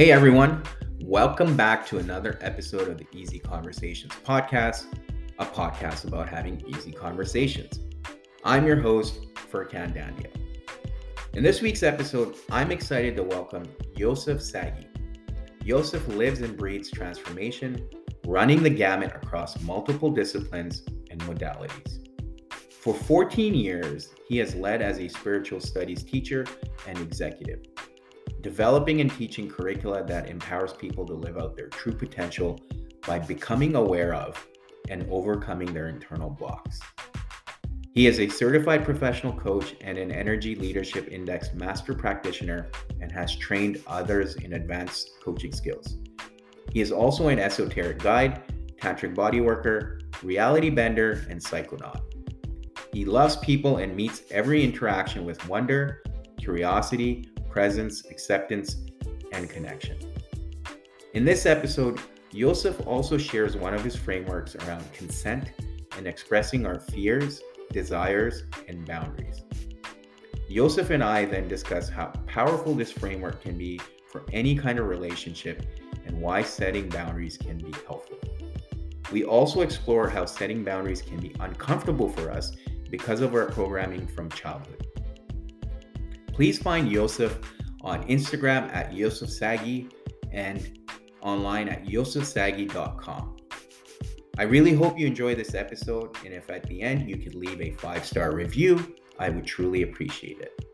Hey everyone, welcome back to another episode of the Easy Conversations podcast, a podcast about having easy conversations. I'm your host, Furkan Dandia. In this week's episode, I'm excited to welcome Yosef Sagi. Yosef lives and breathes transformation, running the gamut across multiple disciplines and modalities. For 14 years, he has led as a spiritual studies teacher and executive developing and teaching curricula that empowers people to live out their true potential by becoming aware of and overcoming their internal blocks. He is a certified professional coach and an Energy Leadership Index master practitioner and has trained others in advanced coaching skills. He is also an esoteric guide, tantric bodyworker, reality bender, and psychonaut. He loves people and meets every interaction with wonder, curiosity, presence, acceptance, and connection. In this episode, Yosef also shares one of his frameworks around consent and expressing our fears, desires, and boundaries. Yosef and I then discuss how powerful this framework can be for any kind of relationship and why setting boundaries can be helpful. We also explore how setting boundaries can be uncomfortable for us because of our programming from childhood. Please find Yosef on Instagram at Yosef Sagi and online at yosefsagi.com. I really hope you enjoy this episode, and if at the end you could leave a five star review, I would truly appreciate it.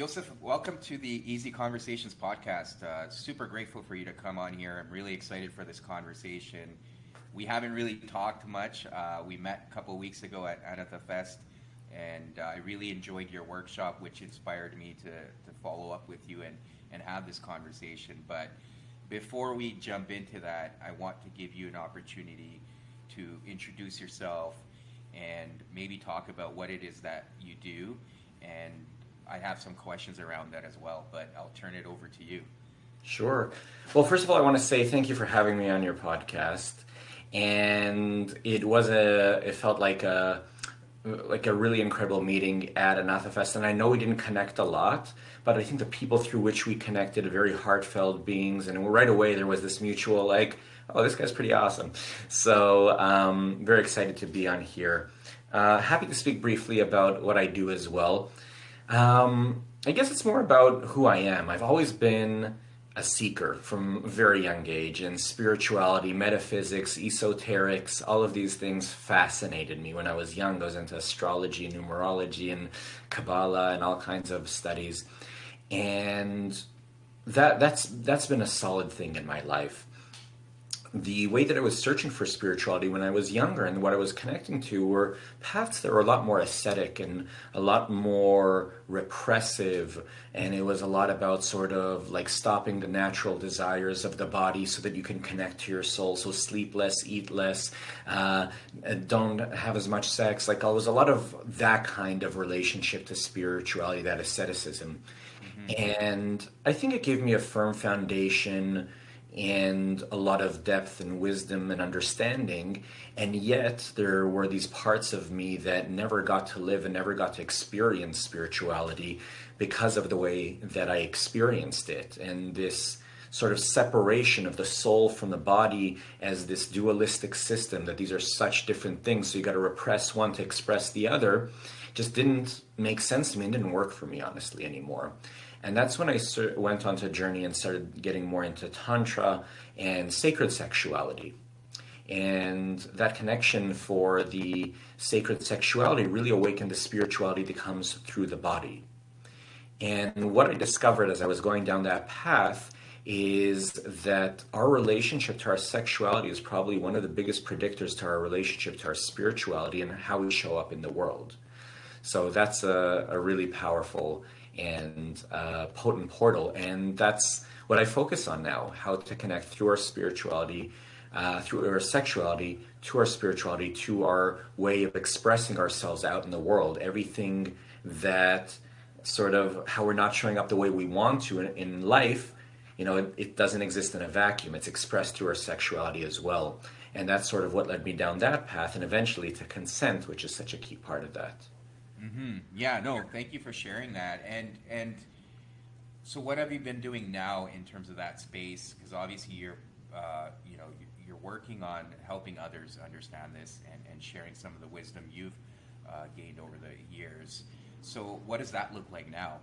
Joseph, welcome to the Easy Conversations podcast. Uh, super grateful for you to come on here. I'm really excited for this conversation we haven't really talked much. Uh, we met a couple weeks ago at Anatha Fest, and uh, I really enjoyed your workshop, which inspired me to, to follow up with you and, and have this conversation. But before we jump into that, I want to give you an opportunity to introduce yourself and maybe talk about what it is that you do. And I have some questions around that as well, but I'll turn it over to you. Sure. Well, first of all, I want to say thank you for having me on your podcast and it was a it felt like a like a really incredible meeting at Anatha Fest. And I know we didn't connect a lot, but I think the people through which we connected are very heartfelt beings. And right away there was this mutual like, oh, this guy's pretty awesome. So um, very excited to be on here. Uh, happy to speak briefly about what I do as well. Um, I guess it's more about who I am. I've always been a seeker from a very young age, and spirituality, metaphysics, esoterics, all of these things fascinated me when I was young. Was into astrology, numerology, and Kabbalah, and all kinds of studies, and that that's that's been a solid thing in my life the way that I was searching for spirituality when I was younger and what I was connecting to were paths that were a lot more ascetic and a lot more repressive. And it was a lot about sort of like stopping the natural desires of the body so that you can connect to your soul. So sleep less, eat less, uh, don't have as much sex. Like, it was a lot of that kind of relationship to spirituality, that asceticism. Mm-hmm. And I think it gave me a firm foundation and a lot of depth and wisdom and understanding. And yet, there were these parts of me that never got to live and never got to experience spirituality because of the way that I experienced it. And this sort of separation of the soul from the body as this dualistic system that these are such different things. So you got to repress one to express the other just didn't make sense to me and didn't work for me, honestly, anymore. And that's when I went on to a journey and started getting more into Tantra and sacred sexuality. And that connection for the sacred sexuality really awakened the spirituality that comes through the body. And what I discovered as I was going down that path is that our relationship to our sexuality is probably one of the biggest predictors to our relationship to our spirituality and how we show up in the world. So that's a, a really powerful and uh, potent portal. And that's what I focus on now how to connect through our spirituality, uh, through our sexuality, to our spirituality, to our way of expressing ourselves out in the world. Everything that sort of how we're not showing up the way we want to in, in life, you know, it, it doesn't exist in a vacuum. It's expressed through our sexuality as well. And that's sort of what led me down that path and eventually to consent, which is such a key part of that. Mm-hmm. Yeah, no, thank you for sharing that. And and so, what have you been doing now in terms of that space? Because obviously, you're uh, you know you're working on helping others understand this and, and sharing some of the wisdom you've uh, gained over the years. So, what does that look like now?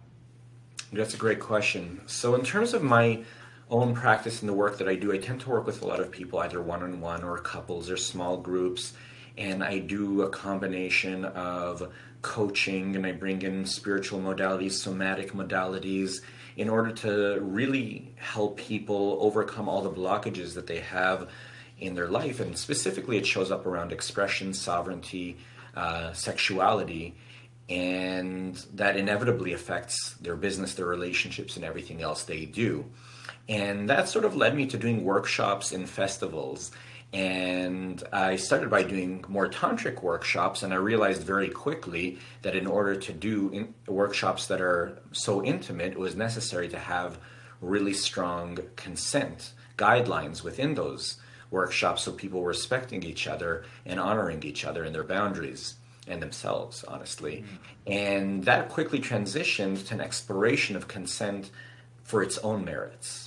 That's a great question. So, in terms of my own practice and the work that I do, I tend to work with a lot of people, either one on one or couples or small groups. And I do a combination of coaching and I bring in spiritual modalities, somatic modalities, in order to really help people overcome all the blockages that they have in their life. And specifically, it shows up around expression, sovereignty, uh, sexuality and that inevitably affects their business, their relationships, and everything else they do. And that sort of led me to doing workshops and festivals. And I started by doing more tantric workshops, and I realized very quickly that in order to do workshops that are so intimate, it was necessary to have really strong consent guidelines within those workshops so people were respecting each other and honoring each other and their boundaries and themselves, honestly. Mm-hmm. And that quickly transitioned to an exploration of consent for its own merits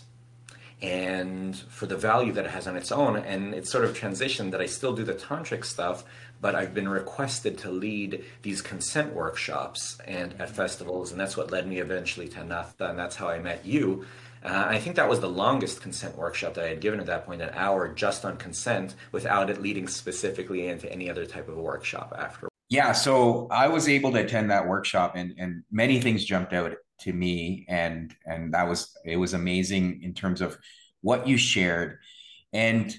and for the value that it has on its own. And it's sort of transitioned that I still do the tantric stuff, but I've been requested to lead these consent workshops and at festivals, and that's what led me eventually to Anatha, and that's how I met you. Uh, I think that was the longest consent workshop that I had given at that point, an hour just on consent, without it leading specifically into any other type of workshop after. Yeah, so I was able to attend that workshop, and and many things jumped out to me, and and that was it was amazing in terms of what you shared, and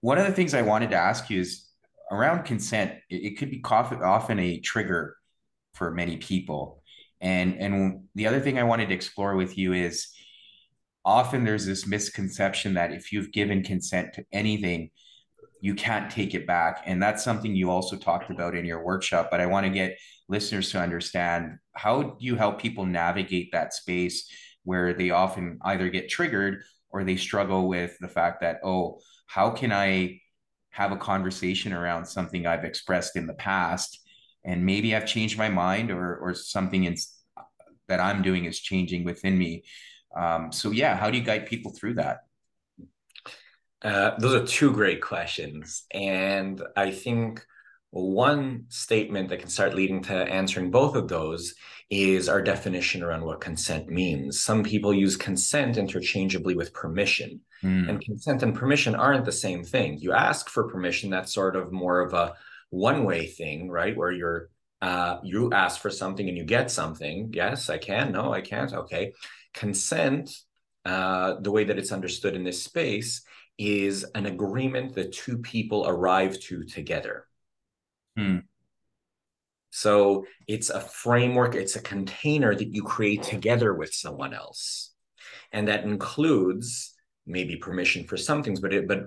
one of the things I wanted to ask you is around consent. It, it could be often a trigger for many people, and and the other thing I wanted to explore with you is often there's this misconception that if you've given consent to anything you can't take it back. And that's something you also talked about in your workshop. But I want to get listeners to understand how do you help people navigate that space where they often either get triggered or they struggle with the fact that, oh, how can I have a conversation around something I've expressed in the past? And maybe I've changed my mind or, or something in, that I'm doing is changing within me. Um, so, yeah, how do you guide people through that? Uh, those are two great questions. And I think one statement that can start leading to answering both of those is our definition around what consent means. Some people use consent interchangeably with permission. Mm. And consent and permission aren't the same thing. You ask for permission, that's sort of more of a one way thing, right? Where you're uh, you ask for something and you get something. Yes, I can. No, I can't. Okay. Consent, uh, the way that it's understood in this space, is an agreement that two people arrive to together. Hmm. So it's a framework, it's a container that you create together with someone else. And that includes maybe permission for some things, but it, but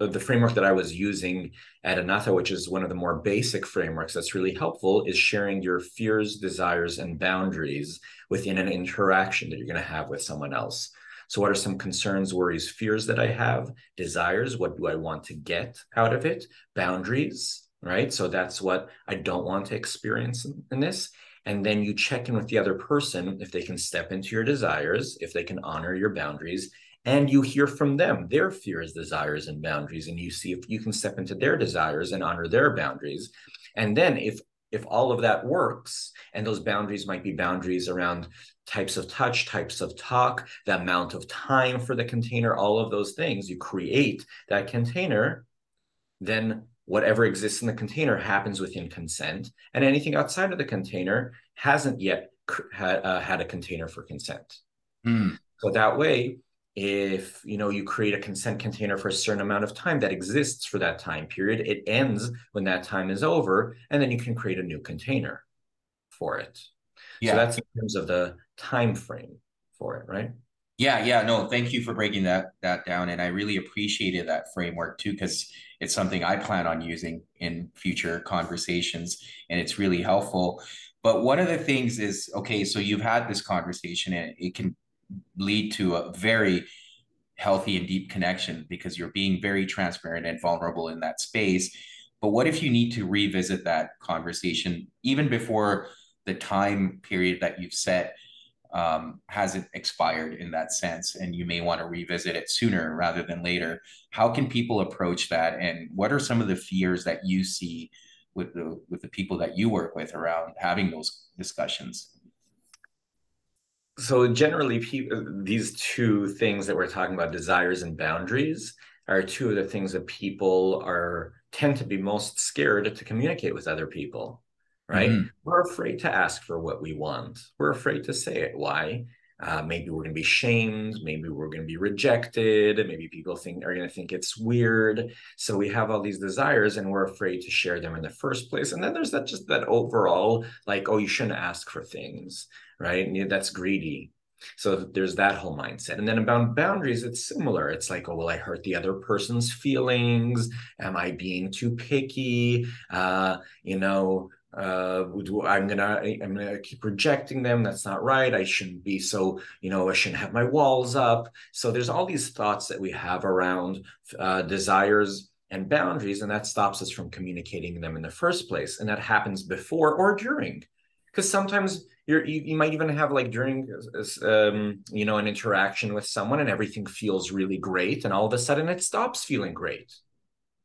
uh, the framework that I was using at Anatha, which is one of the more basic frameworks that's really helpful, is sharing your fears, desires, and boundaries within an interaction that you're going to have with someone else. So, what are some concerns, worries, fears that I have? Desires, what do I want to get out of it? Boundaries, right? So, that's what I don't want to experience in, in this. And then you check in with the other person if they can step into your desires, if they can honor your boundaries, and you hear from them their fears, desires, and boundaries, and you see if you can step into their desires and honor their boundaries. And then if if all of that works, and those boundaries might be boundaries around types of touch, types of talk, the amount of time for the container, all of those things, you create that container, then whatever exists in the container happens within consent, and anything outside of the container hasn't yet had, uh, had a container for consent. Mm. So that way, if you know you create a consent container for a certain amount of time that exists for that time period, it ends when that time is over, and then you can create a new container for it. Yeah. So that's in terms of the time frame for it, right? Yeah, yeah, no, thank you for breaking that that down, and I really appreciated that framework too because it's something I plan on using in future conversations, and it's really helpful. But one of the things is okay, so you've had this conversation, and it can lead to a very healthy and deep connection because you're being very transparent and vulnerable in that space. But what if you need to revisit that conversation even before the time period that you've set um, hasn't expired in that sense, and you may want to revisit it sooner rather than later. How can people approach that, and what are some of the fears that you see with the with the people that you work with around having those discussions? So generally, people, these two things that we're talking about, desires and boundaries, are two of the things that people are tend to be most scared to communicate with other people right? Mm-hmm. We're afraid to ask for what we want. We're afraid to say it. Why? Uh, maybe we're going to be shamed. Maybe we're going to be rejected. Maybe people think are going to think it's weird. So we have all these desires, and we're afraid to share them in the first place. And then there's that just that overall like, oh, you shouldn't ask for things, right? And that's greedy. So there's that whole mindset. And then about boundaries, it's similar. It's like, oh, will I hurt the other person's feelings? Am I being too picky? Uh, you know, uh i'm gonna i'm gonna keep rejecting them. That's not right. I shouldn't be so you know i shouldn't have my walls up. So there's all these thoughts that we have around uh, desires and boundaries and that stops us from communicating them in the first place. And that happens before or during. Because sometimes you're you, you, might even have like during um, you know an interaction with someone and everything feels really great and all of a sudden it stops feeling great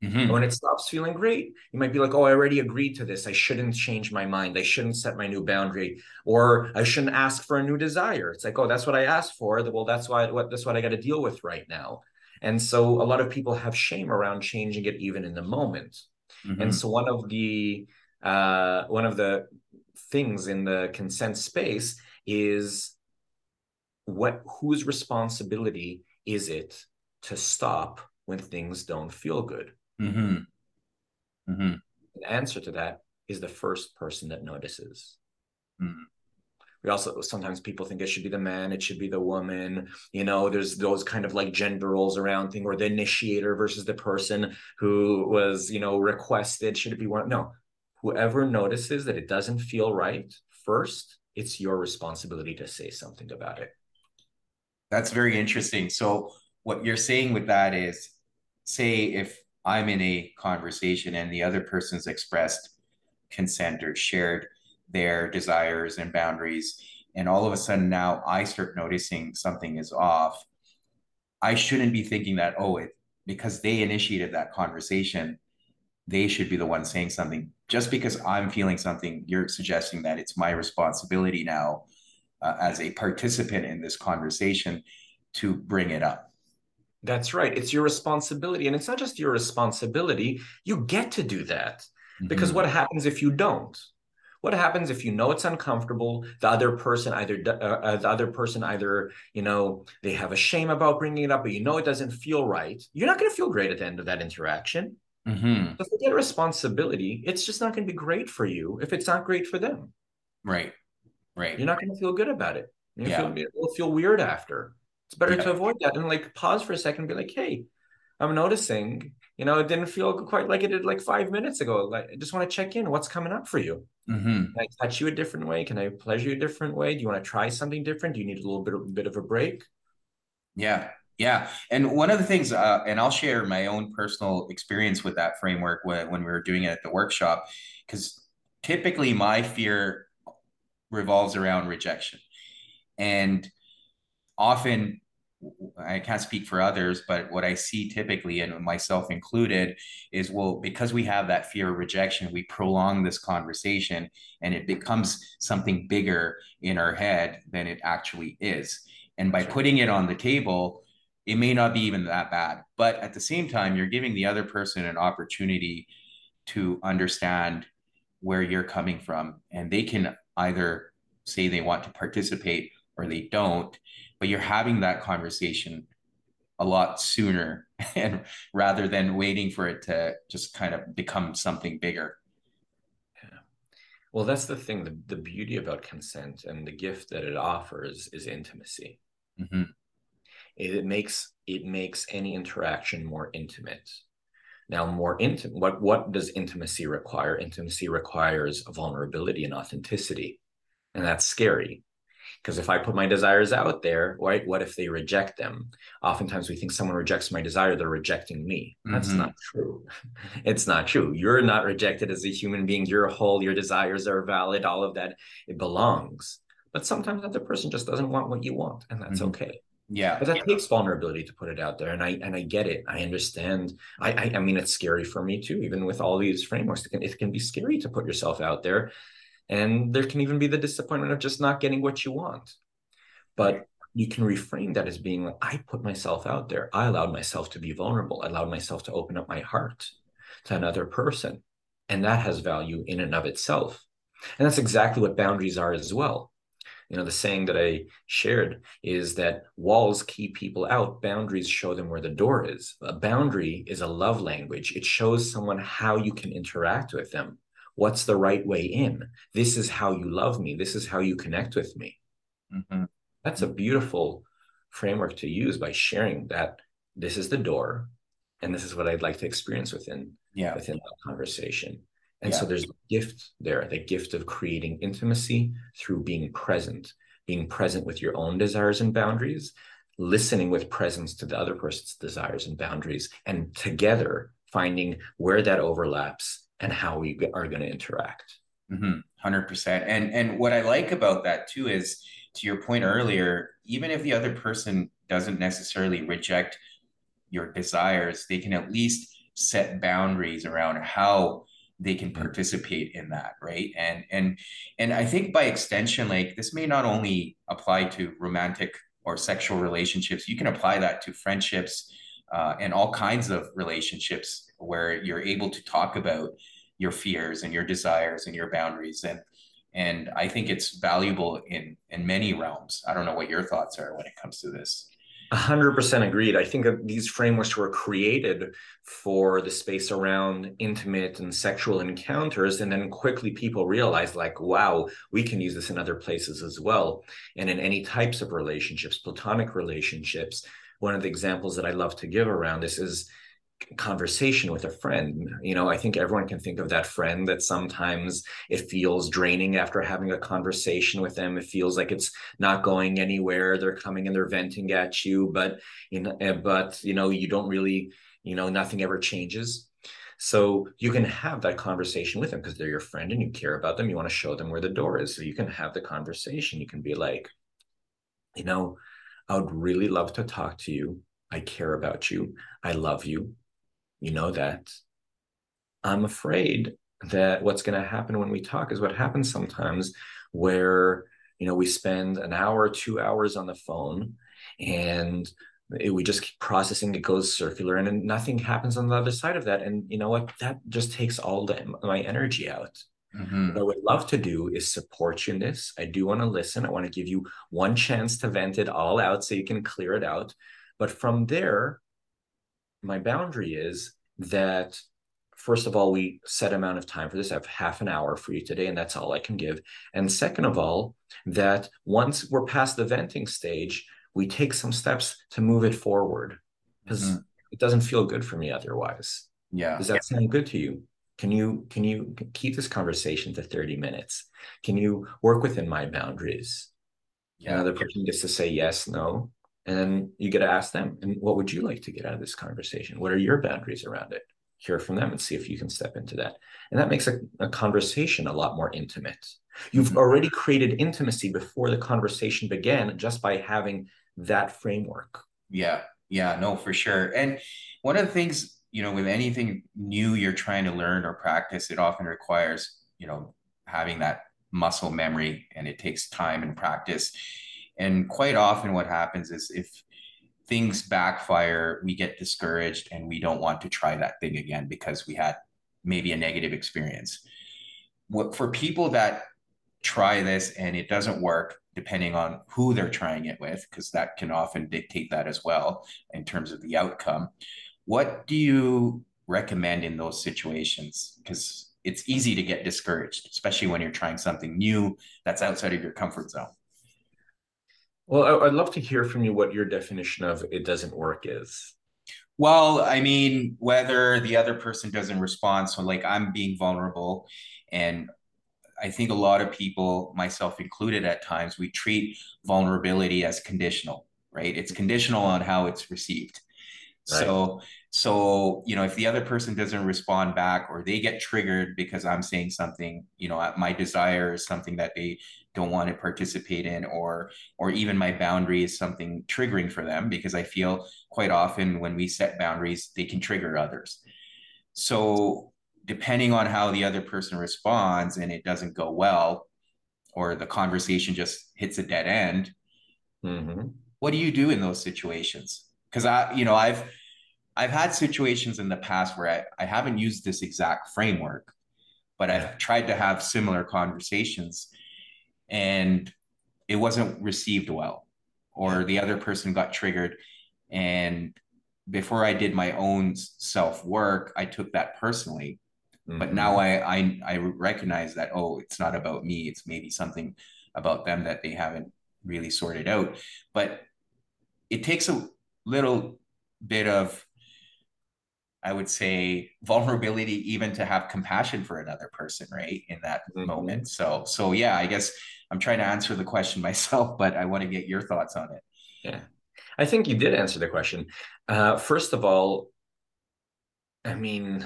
Mm-hmm. When it stops feeling great, you might be like, "Oh, I already agreed to this. I shouldn't change my mind. I shouldn't set my new boundary, or I shouldn't ask for a new desire." It's like, "Oh, that's what I asked for. Well, that's why what that's what I got to deal with right now." And so, a lot of people have shame around changing it, even in the moment. Mm-hmm. And so, one of the uh, one of the things in the consent space is what whose responsibility is it to stop when things don't feel good Mm-hmm. Mm-hmm. The answer to that is the first person that notices. Mm-hmm. We also sometimes people think it should be the man, it should be the woman. You know, there's those kind of like gender roles around thing, or the initiator versus the person who was, you know, requested. Should it be one? No, whoever notices that it doesn't feel right first, it's your responsibility to say something about it. That's very interesting. So, what you're saying with that is, say, if I'm in a conversation and the other person's expressed consent or shared their desires and boundaries, and all of a sudden now I start noticing something is off, I shouldn't be thinking that, oh, it because they initiated that conversation, they should be the one saying something. Just because I'm feeling something, you're suggesting that it's my responsibility now uh, as a participant in this conversation to bring it up. That's right. It's your responsibility. And it's not just your responsibility, you get to do that. Mm-hmm. Because what happens if you don't? What happens if you know it's uncomfortable? The other person either uh, uh, the other person either you know they have a shame about bringing it up, but you know it doesn't feel right. You're not going to feel great at the end of that interaction. Mm-hmm. So forget responsibility. It's just not going to be great for you if it's not great for them. Right. Right. You're not going to feel good about it. You yeah. feel, you'll feel weird after. It's better yeah. to avoid that and like pause for a second and be like, hey, I'm noticing, you know, it didn't feel quite like it did like five minutes ago. Like, I just want to check in. What's coming up for you? Mm-hmm. Can I touch you a different way? Can I pleasure you a different way? Do you want to try something different? Do you need a little bit of, bit of a break? Yeah, yeah. And one of the things, uh, and I'll share my own personal experience with that framework when, when we were doing it at the workshop, because typically my fear revolves around rejection. And often I can't speak for others, but what I see typically, and myself included, is well, because we have that fear of rejection, we prolong this conversation and it becomes something bigger in our head than it actually is. And by putting it on the table, it may not be even that bad. But at the same time, you're giving the other person an opportunity to understand where you're coming from. And they can either say they want to participate or they don't but you're having that conversation a lot sooner and rather than waiting for it to just kind of become something bigger. Yeah. Well that's the thing the, the beauty about consent and the gift that it offers is intimacy. Mm-hmm. it, it makes it makes any interaction more intimate. Now more intimate what what does intimacy require? Intimacy requires vulnerability and authenticity and that's scary Because if I put my desires out there, right, what if they reject them? Oftentimes we think someone rejects my desire, they're rejecting me. That's mm-hmm. not true. It's not true. You're not rejected as a human being. You're whole, your desires are valid, all of that, it belongs. But sometimes that the person just doesn't want what you want, and that's mm-hmm. okay. Yeah. But that takes vulnerability to put it out there. And I and I get it. I understand. I, I I, mean it's scary for me too, even with all these frameworks. It can it can be scary to put yourself out there. And there can even be the disappointment of just not getting what you want. But you can reframe that as being like, I put myself out there. I allowed myself to be vulnerable. I allowed myself to open up my heart to another person. And that has value in and of itself. And that's exactly what boundaries are as well. You know, the saying that I shared is that walls keep people out, boundaries show them where the door is. A boundary is a love language, it shows someone how you can interact with them. What's the right way in? This is how you love me. This is how you connect with me. Mm-hmm. That's a beautiful framework to use by sharing that this is the door and this is what I'd like to experience within yeah. within that conversation. And yeah. so there's a gift there, the gift of creating intimacy through being present, being present with your own desires and boundaries, listening with presence to the other person's desires and boundaries, and together finding where that overlaps and how we are going to interact. Mm-hmm. 100%. And, and what I like about that too is to your point earlier, even if the other person doesn't necessarily reject your desires, they can at least set boundaries around how they can participate in that right and and and i think by extension like this may not only apply to romantic or sexual relationships you can apply that to friendships uh, and all kinds of relationships where you're able to talk about your fears and your desires and your boundaries and and i think it's valuable in in many realms i don't know what your thoughts are when it comes to this 100% agreed. I think these frameworks were created for the space around intimate and sexual encounters. And then quickly people realized, like, wow, we can use this in other places as well. And in any types of relationships, platonic relationships. One of the examples that I love to give around this is conversation with a friend. You know, I think everyone can think of that friend that sometimes it feels draining after having a conversation with them. It feels like it's not going anywhere. They're coming and they're venting at you, but you know, eh, but you know, you don't really, you know, nothing ever changes. So you can have that conversation with them because they're your friend and you care about them. You want to show them where the door is. So you can have the conversation. You can be like, you know, I would really love to talk to you. I care about you. I love you you know that i'm afraid that what's going to happen when we talk is what happens sometimes where you know we spend an hour two hours on the phone and it, we just keep processing it goes circular and nothing happens on the other side of that. And you know what? That just takes all the, my energy out. Mm-hmm. what i would love to do is support you in this. I do want to listen. I want to give you one chance to vent it all out so you can clear it out. But from there my boundary is that first of all we set amount of time for this. I have half an hour for you today and that's all i can give. And second of all that once we're past the venting stage we take some steps to move it forward because mm-hmm. it doesn't feel good for me otherwise. Yeah. Does that sound good to you? Can you can you keep this conversation to 30 minutes? Can you work within my boundaries? Yeah. Another person gets to say yes no and then you get to ask them, and what would you like to get out of this conversation? What are your boundaries around it? Hear from them and see if you can step into that. And that makes a, a conversation a lot more intimate. You've mm-hmm. already created intimacy before the conversation began just by having that framework. Yeah, yeah, no, for sure. And one of the things, you know, with anything new you're trying to learn or practice, it often requires, you know, having that muscle memory and it takes time and practice and quite often, what happens is if things backfire, we get discouraged and we don't want to try that thing again because we had maybe a negative experience. What for people that try this and it doesn't work, depending on who they're trying it with, because that can often dictate that as well in terms of the outcome. What do you recommend in those situations? Because it's easy to get discouraged, especially when you're trying something new that's outside of your comfort zone. Well, I'd love to hear from you what your definition of it doesn't work is. Well, I mean, whether the other person doesn't respond, so like I'm being vulnerable and I think a lot of people, myself included at times, we treat vulnerability as conditional, right? It's conditional on how it's received. Right. So, so you know, if the other person doesn't respond back or they get triggered because I'm saying something, you know, my desire is something that they don't want to participate in, or or even my boundary is something triggering for them, because I feel quite often when we set boundaries, they can trigger others. So depending on how the other person responds and it doesn't go well or the conversation just hits a dead end mm-hmm. what do you do in those situations because i you know i've i've had situations in the past where I, I haven't used this exact framework but i've tried to have similar conversations and it wasn't received well or the other person got triggered and before i did my own self work i took that personally Mm-hmm. But now I, I I recognize that oh, it's not about me. It's maybe something about them that they haven't really sorted out. But it takes a little bit of I would say vulnerability even to have compassion for another person, right? In that mm-hmm. moment. So so yeah, I guess I'm trying to answer the question myself, but I want to get your thoughts on it. Yeah. I think you did answer the question. Uh, first of all, I mean,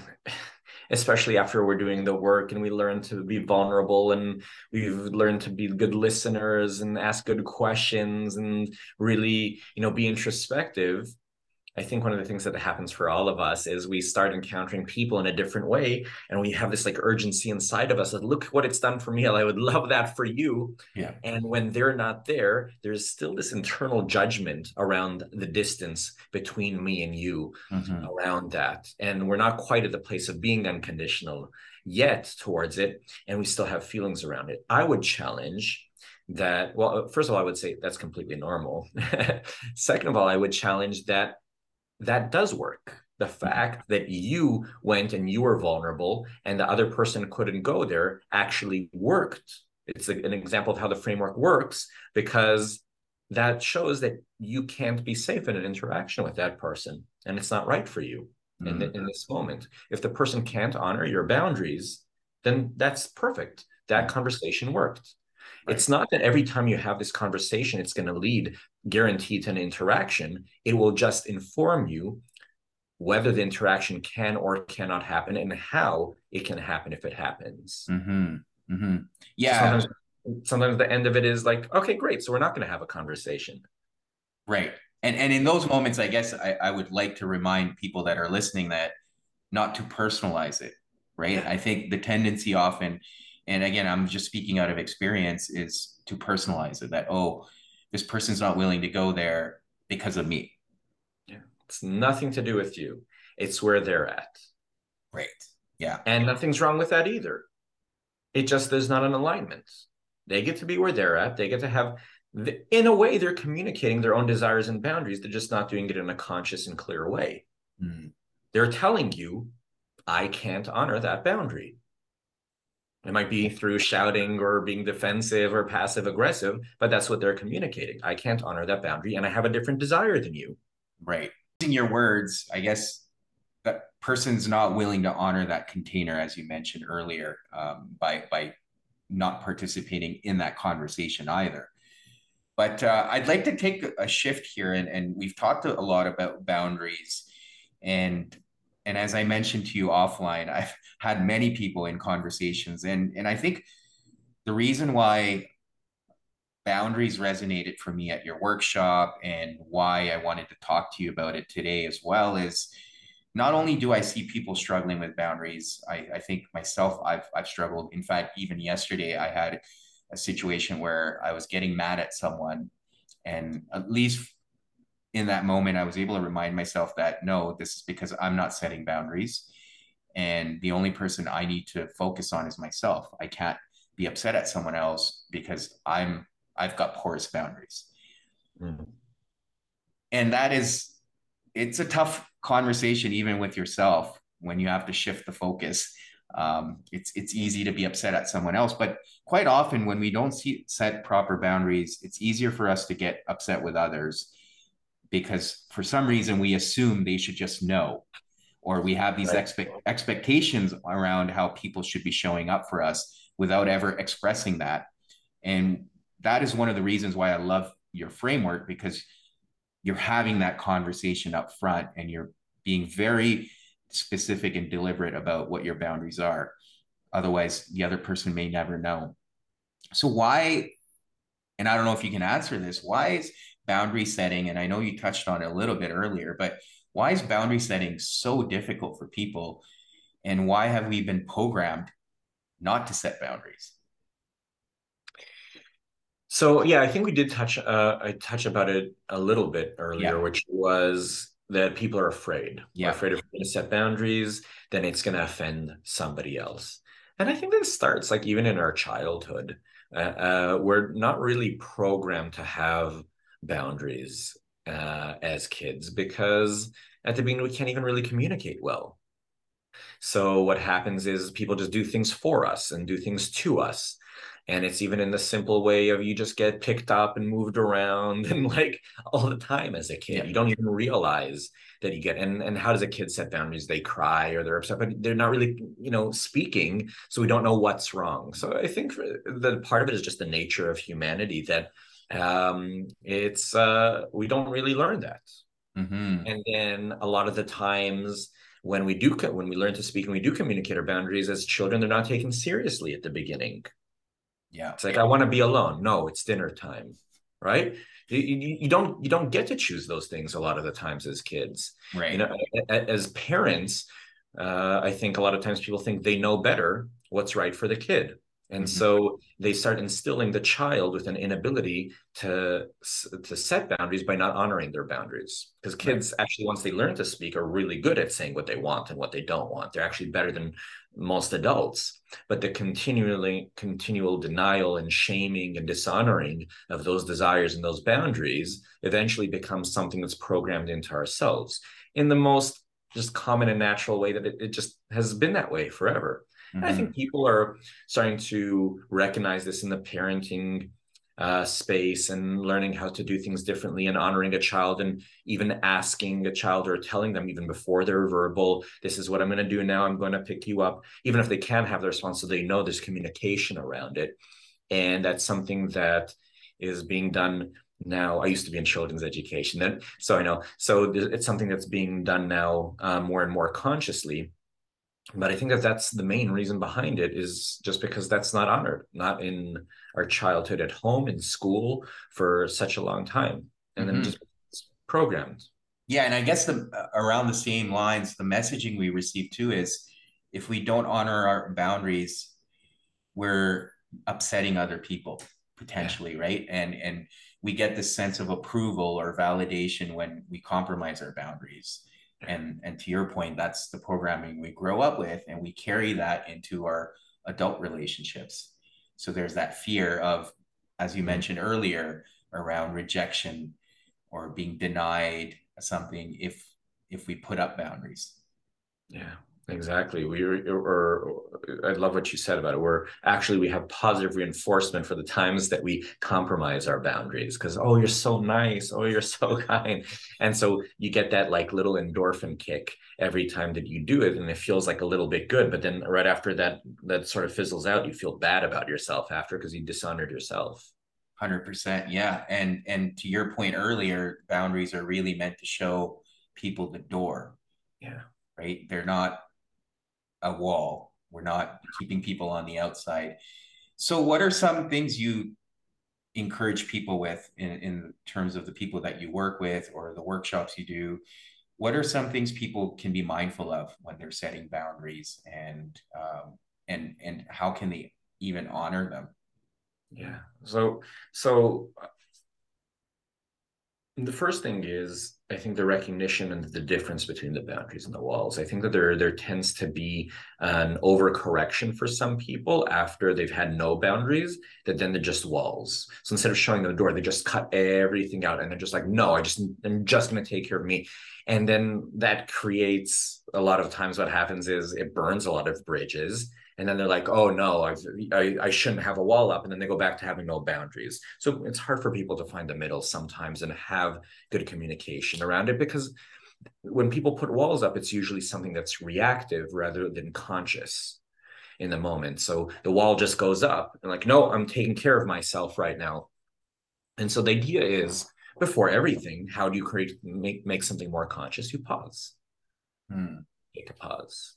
especially after we're doing the work and we learn to be vulnerable and we've learned to be good listeners and ask good questions and really you know be introspective I think one of the things that happens for all of us is we start encountering people in a different way, and we have this like urgency inside of us that look what it's done for me. I would love that for you. Yeah. And when they're not there, there's still this internal judgment around the distance between me and you mm-hmm. around that. And we're not quite at the place of being unconditional yet towards it, and we still have feelings around it. I would challenge that well first of all i would say that's completely normal second of all i would challenge that that does work. The mm-hmm. fact that you went and you were vulnerable and the other person couldn't go there actually worked. It's a, an example of how the framework works because that shows that you can't be safe in an interaction with that person and it's not right for you mm-hmm. in, the, mm-hmm. in this moment. If the person can't honor your boundaries, then that's perfect. That conversation worked. Right. It's not that every time you have this conversation, it's going to lead guaranteed to an interaction. It will just inform you whether the interaction can or cannot happen and how it can happen if it happens. Mm-hmm. Mm-hmm. Yeah. Sometimes, sometimes the end of it is like, okay, great. So we're not going to have a conversation. Right. And and in those moments, I guess I, I would like to remind people that are listening that not to personalize it. Right. Yeah. I think the tendency often and again i'm just speaking out of experience is to personalize it that oh this person's not willing to go there because of me. Yeah. It's nothing to do with you. It's where they're at. Right. Yeah. And nothing's wrong with that either. It just there's not an alignment. They get to be where they're at. They get to have the, in a way they're communicating their own desires and boundaries. They're just not doing it in a conscious and clear way. Mm. they're telling you i can't honor that boundary it might be through shouting or being defensive or passive aggressive, but that's what they're communicating. I can't honor that boundary and I have a different desire than you. Right. In your words, I guess that person's not willing to honor that container, as you mentioned earlier, um, by, by not participating in that conversation either. But uh, I'd like to take a shift here, and, and we've talked a lot about boundaries. And and as I mentioned to you offline, I've had many people in conversations, and and I think the reason why boundaries resonated for me at your workshop and why I wanted to talk to you about it today as well is not only do I see people struggling with boundaries, I, I think myself I've I've struggled. In fact, even yesterday I had a situation where I was getting mad at someone, and at least in that moment, I was able to remind myself that no, this is because I'm not setting boundaries. And the only person I need to focus on is myself. I can't be upset at someone else because I'm I've got porous boundaries. Mm-hmm. And that is it's a tough conversation even with yourself when you have to shift the focus. Um, it's it's easy to be upset at someone else, but quite often when we don't see, set proper boundaries, it's easier for us to get upset with others because for some reason we assume they should just know or we have these right. expect expectations around how people should be showing up for us without ever expressing that. And that is one of the reasons why I love your framework because you're having that conversation up front and you're being very specific and deliberate about what your boundaries are. Otherwise, the other person may never know. So, why, and I don't know if you can answer this, why is boundary setting, and I know you touched on it a little bit earlier, but why is boundary setting so difficult for people? And why have we been programmed not to set boundaries? So yeah, I think we did touch uh, I touched about it a little bit earlier, yeah. which was that people are afraid. Yeah. We're afraid of to set boundaries, then it's going to offend somebody else. And I think this starts like even in our childhood. Uh, uh, we're not really programmed to have boundaries uh, as kids because at the beginning we can't even really communicate well. So what happens is people just do things for us and do things to us and it's even in the simple way of you just get picked up and moved around and like all the time as a kid yeah. you don't even realize that you get and and how does a kid set boundaries they cry or they're upset but they're not really you know speaking so we don't know what's wrong so i think the part of it is just the nature of humanity that um it's uh we don't really learn that mm-hmm. and then a lot of the times when we do when we learn to speak and we do communicate our boundaries as children they're not taken seriously at the beginning yeah. It's like I want to be alone. No, it's dinner time. Right? You, you, you, don't you don't get to choose those things a lot of the times as kids. Right. You know, as parents, uh, I think a lot of times people think they know better what's right for the kid. And mm-hmm. so they start instilling the child with an inability to to set boundaries by not honoring their boundaries. Because kids right. actually, once they learn to speak, are really good at saying what they want and what they don't want. They're actually better than most adults but the continually continual denial and shaming and dishonoring of those desires and those boundaries eventually becomes something that's programmed into ourselves in the most just common and natural way that it, it just has been that way forever mm-hmm. i think people are starting to recognize this in the parenting uh, space and learning how to do things differently and honoring a child and even asking a child or telling them even before they're verbal, this is what I'm going to do now. I'm going to pick you up, even if they can have the response, so they know there's communication around it. And that's something that is being done now. I used to be in children's education, then so I know. So it's something that's being done now um, more and more consciously but I think that that's the main reason behind it is just because that's not honored, not in our childhood at home, in school for such a long time, and mm-hmm. then just programmed. Yeah, and I guess the around the same lines, the messaging we receive too is if we don't honor our boundaries, we're upsetting other people potentially, yeah. right? And and we get this sense of approval or validation when we compromise our boundaries. And and to your point that's the programming we grow up with and we carry that into our adult relationships. So there's that fear of as you mentioned earlier around rejection or being denied something if if we put up boundaries. Yeah Exactly. We or I love what you said about it. We're actually we have positive reinforcement for the times that we compromise our boundaries because oh you're so nice, oh you're so kind, and so you get that like little endorphin kick every time that you do it, and it feels like a little bit good. But then right after that, that sort of fizzles out. You feel bad about yourself after because you dishonored yourself. Hundred percent, yeah. And and to your point earlier, boundaries are really meant to show people the door. Yeah. Right. They're not a wall. We're not keeping people on the outside. So, what are some things you encourage people with in, in terms of the people that you work with or the workshops you do? What are some things people can be mindful of when they're setting boundaries, and um, and and how can they even honor them? Yeah. So so the first thing is I think the recognition and the difference between the boundaries and the walls. I think that there there tends to be an overcorrection for some people after they've had no boundaries that then they're just walls. So instead of showing them the door, they just cut everything out and they're just like, no, I just I'm just gonna take care of me. And then that creates a lot of times what happens is it burns a lot of bridges and then they're like oh no I've, i i shouldn't have a wall up and then they go back to having no boundaries so it's hard for people to find the middle sometimes and have good communication around it because when people put walls up it's usually something that's reactive rather than conscious in the moment. So the wall just goes up and like, no, I'm taking care of myself right now. And so the idea is before everything, how do you create make make something more conscious? You pause. Hmm. Take a pause.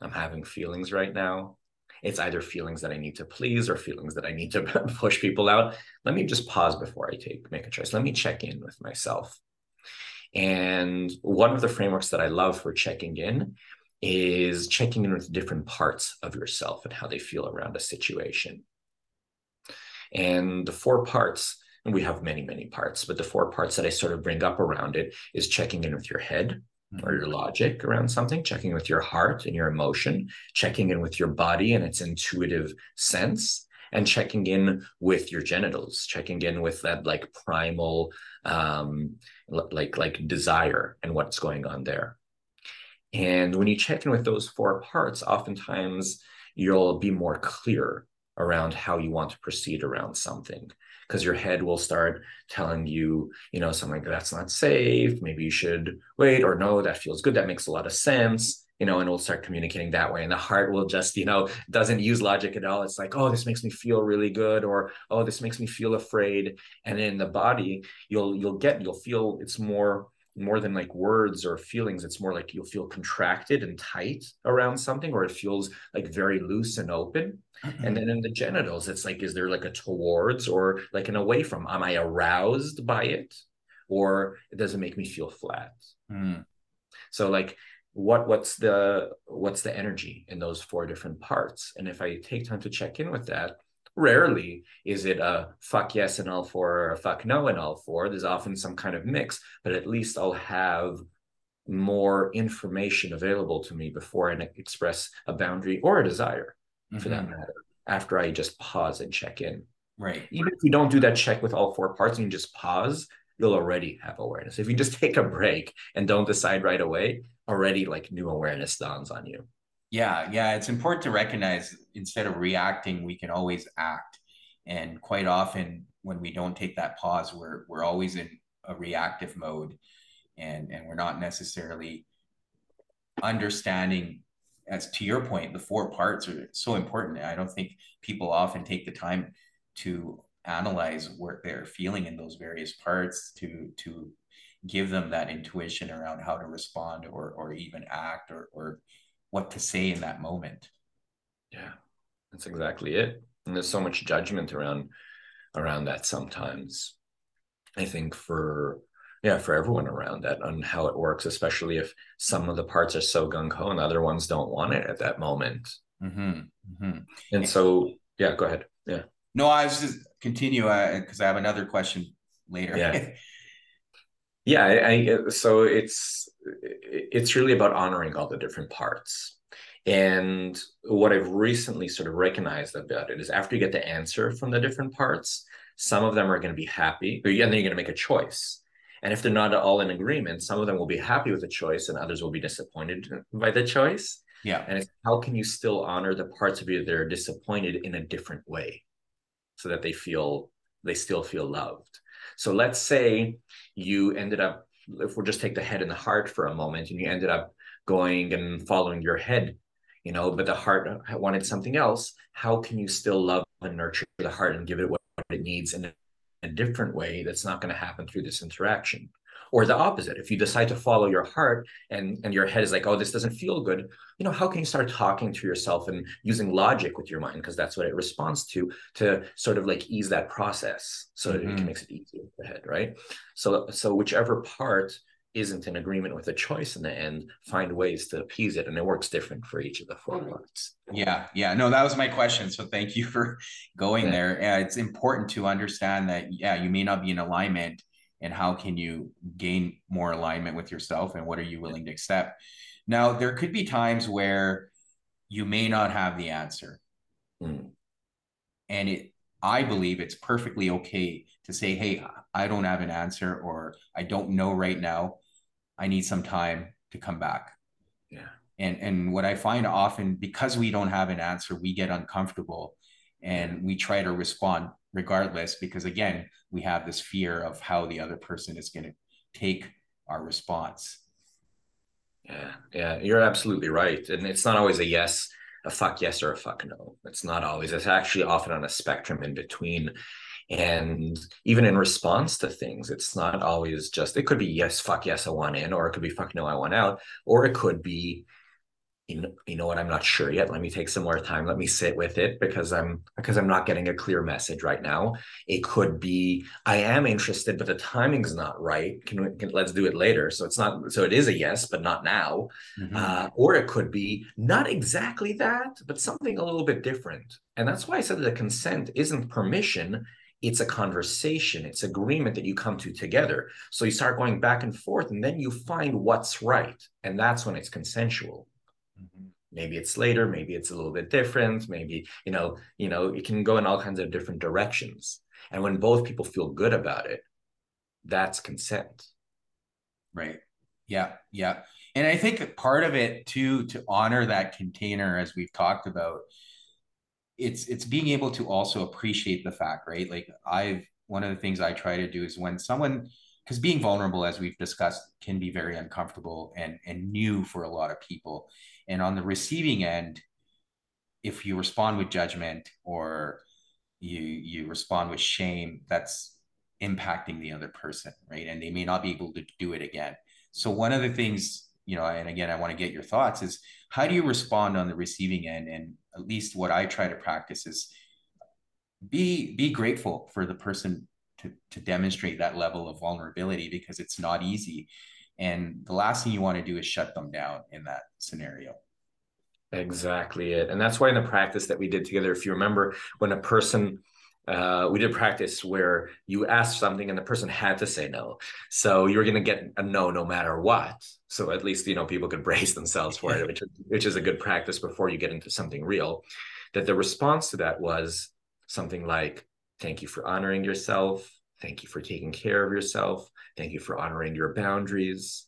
I'm having feelings right now. It's either feelings that I need to please or feelings that I need to push people out. Let me just pause before I take make a choice. Let me check in with myself. And one of the frameworks that I love for checking in is checking in with different parts of yourself and how they feel around a situation. And the four parts, and we have many, many parts, but the four parts that I sort of bring up around it is checking in with your head. Or your logic around something, checking with your heart and your emotion, checking in with your body and its intuitive sense, and checking in with your genitals, checking in with that like primal, um, like like desire and what's going on there. And when you check in with those four parts, oftentimes you'll be more clear around how you want to proceed around something because your head will start telling you you know something like that's not safe. Maybe you should wait or no that feels good. That makes a lot of sense you know and we'll start communicating that way. And the heart will just you know doesn't use logic at all. It's like oh this makes me feel really good or oh this makes me feel afraid. And in the body you'll you'll get you'll feel it's more more than like words or feelings it's more like you'll feel contracted and tight around something or it feels like very loose and open mm-hmm. and then in the genitals it's like is there like a towards or like an away from am i aroused by it or it doesn't make me feel flat mm. so like what what's the what's the energy in those four different parts and if i take time to check in with that Rarely is it a fuck yes and all four or a fuck no and all four. There's often some kind of mix, but at least I'll have more information available to me before I express a boundary or a desire mm-hmm. for that mm-hmm. matter after I just pause and check in. Right. Even if you don't do that check with all four parts and you just pause, you'll already have awareness. If you just take a break and don't decide right away, already like new awareness dawns on you. Yeah, yeah, it's important to recognize instead of reacting, we can always act. And quite often, when we don't take that pause, we're we're always in a reactive mode, and and we're not necessarily understanding. As to your point, the four parts are so important. I don't think people often take the time to analyze what they're feeling in those various parts to to give them that intuition around how to respond or or even act or or what to say in that moment. Yeah, that's exactly it. And there's so much judgment around around that sometimes. I think for yeah, for everyone around that on how it works, especially if some of the parts are so gung ho and other ones don't want it at that moment. Mm-hmm. Mm-hmm. And so, yeah, go ahead. Yeah. No, I was just continue because uh, I have another question later. Yeah. yeah. I, I, so it's it's really about honoring all the different parts. And what I've recently sort of recognized about it is after you get the answer from the different parts, some of them are going to be happy, and then you're going to make a choice. And if they're not all in agreement, some of them will be happy with the choice and others will be disappointed by the choice. Yeah. And it's how can you still honor the parts of you that are disappointed in a different way so that they feel they still feel loved. So let's say you ended up if we'll just take the head and the heart for a moment and you ended up going and following your head you know but the heart wanted something else. How can you still love and nurture the heart and give it what it needs in a different way that's not going to happen through this interaction or the opposite. If you decide to follow your heart and and your head is like oh this doesn't feel good you know how can you start talking to yourself and using logic with your mind? Because that's what it responds to to sort of like ease that process so mm-hmm. it makes it easier for the head right? So so whichever part isn't in agreement with a choice in the end find ways to appease it and it works different for each of the four parts. Yeah yeah. No that was my question so thank you for going yeah. there. Yeah, it's important to understand that yeah you may not be in alignment and how can you gain more alignment with yourself and what are you willing to accept? Now there could be times where you may not have the answer. Mm. and it i believe it's perfectly okay to say hey i don't have an answer or i don't know right now. I need some time to come back. Yeah. And and what i find often because we don't have an answer we get uncomfortable and we try to respond regardless because again we have this fear of how the other person is going to take our response yeah yeah you're absolutely right and it's not always a yes a fuck yes or a fuck no. It's not always. It's actually often on a spectrum in between. And even in response to things, it's not always just, it could be yes, fuck yes, I want in, or it could be fuck no, I want out, or it could be you know, you know what i'm not sure yet. Let me take some more time. Let me sit with it because i'm because i'm not getting a clear message right now. It could be i am interested but the timing's not right. Can we can, let's do it later. So it's not so it is a yes but not now. Mm-hmm. uh, or it could be not exactly that but something a little bit different. And that's why i said that consent isn't permission. It's a conversation. It's agreement that you come to together. So you start going back and forth and then you find what's right. And that's when it's consensual. Maybe it's later, maybe it's a little bit different, maybe, you know, you know, it can go in all kinds of different directions. And when both people feel good about it, that's consent. Right. Yeah. Yeah. And I think part of it too, to honor that container, as we've talked about, it's it's being able to also appreciate the fact, right? Like I've one of the things I try to do is when someone because being vulnerable, as we've discussed, can be very uncomfortable and and new for a lot of people. And on the receiving end, if you respond with judgment or you you respond with shame, that's impacting the other person, right? And they may not be able to do it again. So one of the things, you know, and again, I want to get your thoughts is how do you respond on the receiving end? And at least what I try to practice is be be grateful for the person to to demonstrate that level of vulnerability because it's not easy and the last thing you want to do is shut them down in that scenario. Exactly it. And that's why in the practice that we did together, if you remember when a person uh, we did practice where you asked something and the person had to say no. So you're going to get a no no matter what. So at least, you know, people could brace themselves for it, which, which is a good practice before you get into something real. That the response to that was something like, thank you for honoring yourself. Thank you for taking care of yourself. Thank you for honoring your boundaries,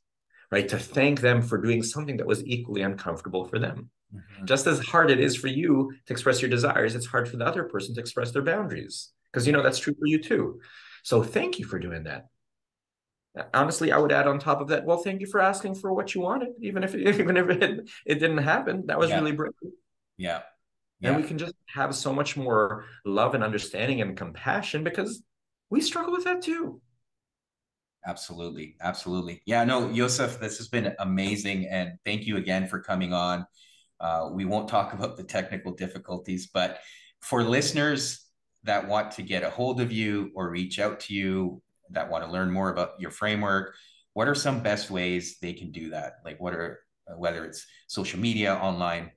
right? To thank them for doing something that was equally uncomfortable for them. Mm-hmm. Just as hard it is for you to express your desires, it's hard for the other person to express their boundaries because you know that's true for you too. So thank you for doing that. Honestly, I would add on top of that, well, thank you for asking for what you wanted, even if even if it, it didn't happen. That was yeah. really brave. Yeah. yeah. And we can just have so much more love and understanding and compassion because we struggle with that too. Absolutely. Absolutely. Yeah, no, Yosef, this has been amazing. And thank you again for coming on. Uh, we won't talk about the technical difficulties, but for listeners that want to get a hold of you or reach out to you, that want to learn more about your framework, what are some best ways they can do that? Like, what are, whether it's social media, online,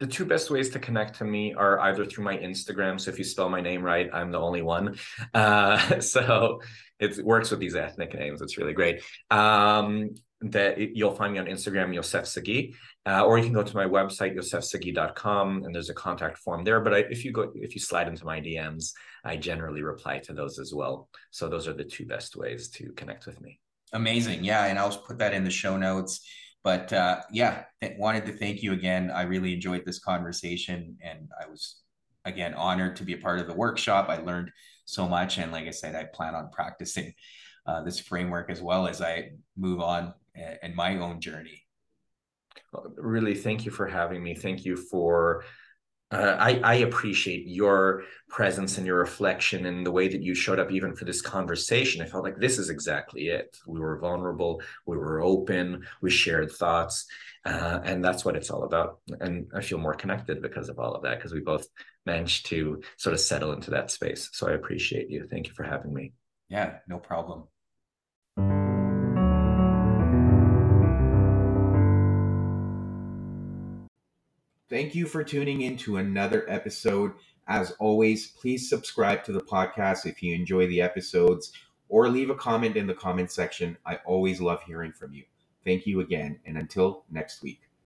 the two best ways to connect to me are either through my Instagram. So if you spell my name right, I'm the only one. Uh, so it works with these ethnic names. It's really great. Um, that you'll find me on Instagram, Yosef Sagi, uh, or you can go to my website, yosefsagi.com, and there's a contact form there. But I, if you go, if you slide into my DMs, I generally reply to those as well. So those are the two best ways to connect with me. Amazing. Yeah. And I'll put that in the show notes. But uh, yeah, th- wanted to thank you again. I really enjoyed this conversation, and I was again honored to be a part of the workshop. I learned so much, and like I said, I plan on practicing uh, this framework as well as I move on in my own journey. Really, thank you for having me. Thank you for uh, I, I appreciate your presence and your reflection and the way that you showed up even for this conversation. I felt like this is exactly it. We were vulnerable, we were open, we shared thoughts, uh, and that's what it's all about. And I feel more connected because of all of that, because we both managed to sort of settle into that space. So I appreciate you. Thank you for having me. Yeah, no problem. Thank you for tuning in to another episode. As always, please subscribe to the podcast if you enjoy the episodes or leave a comment in the comment section. I always love hearing from you. Thank you again, and until next week.